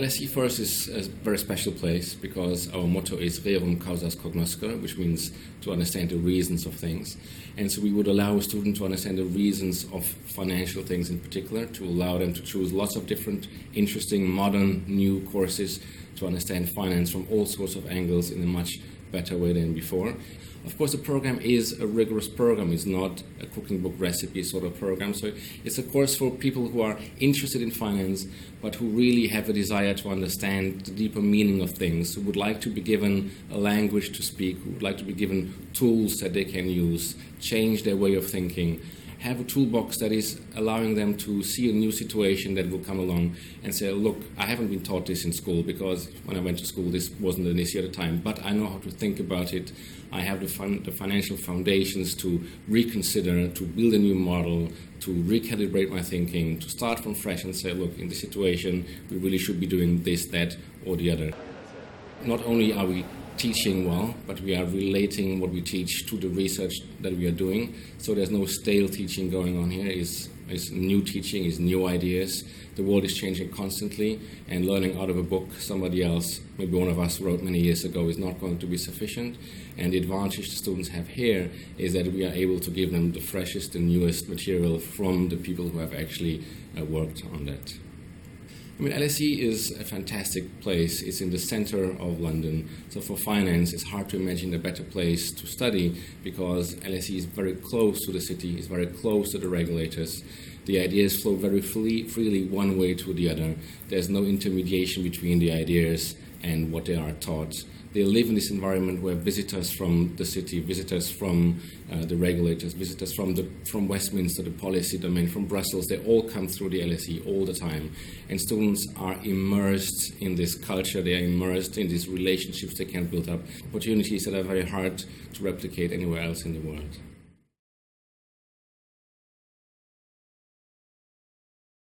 LSE first is a very special place because our motto is rerum causas cognoscere, which means to understand the reasons of things. And so we would allow a student to understand the reasons of financial things in particular, to allow them to choose lots of different interesting, modern, new courses to understand finance from all sorts of angles in a much better way than before. Of course, the program is a rigorous program. It's not a cooking book recipe sort of program. So it's a course for people who are interested in finance, but who really have a desire to understand the deeper meaning of things, who would like to be given a language to speak, who would like to be given tools that they can use, change their way of thinking have a toolbox that is allowing them to see a new situation that will come along and say, look, I haven't been taught this in school because when I went to school, this wasn't an issue at the time, but I know how to think about it. I have the, fun, the financial foundations to reconsider, to build a new model, to recalibrate my thinking, to start from fresh and say, look, in this situation, we really should be doing this, that, or the other. Not only are we teaching well, but we are relating what we teach to the research that we are doing. So there's no stale teaching going on here. It's, it's new teaching, it's new ideas. The world is changing constantly, and learning out of a book somebody else, maybe one of us wrote many years ago, is not going to be sufficient. And the advantage the students have here is that we are able to give them the freshest and newest material from the people who have actually uh, worked on that. I mean, LSE is a fantastic place. It's in the center of London. So for finance, it's hard to imagine a better place to study because LSE is very close to the city, it's very close to the regulators. The ideas flow very free, freely one way to the other. There's no intermediation between the ideas and what they are taught they live in this environment where visitors from the city, visitors from uh, the regulators, visitors from the from Westminster, the policy domain, from Brussels, they all come through the LSE all the time, and students are immersed in this culture. They are immersed in these relationships they can build up, opportunities that are very hard to replicate anywhere else in the world.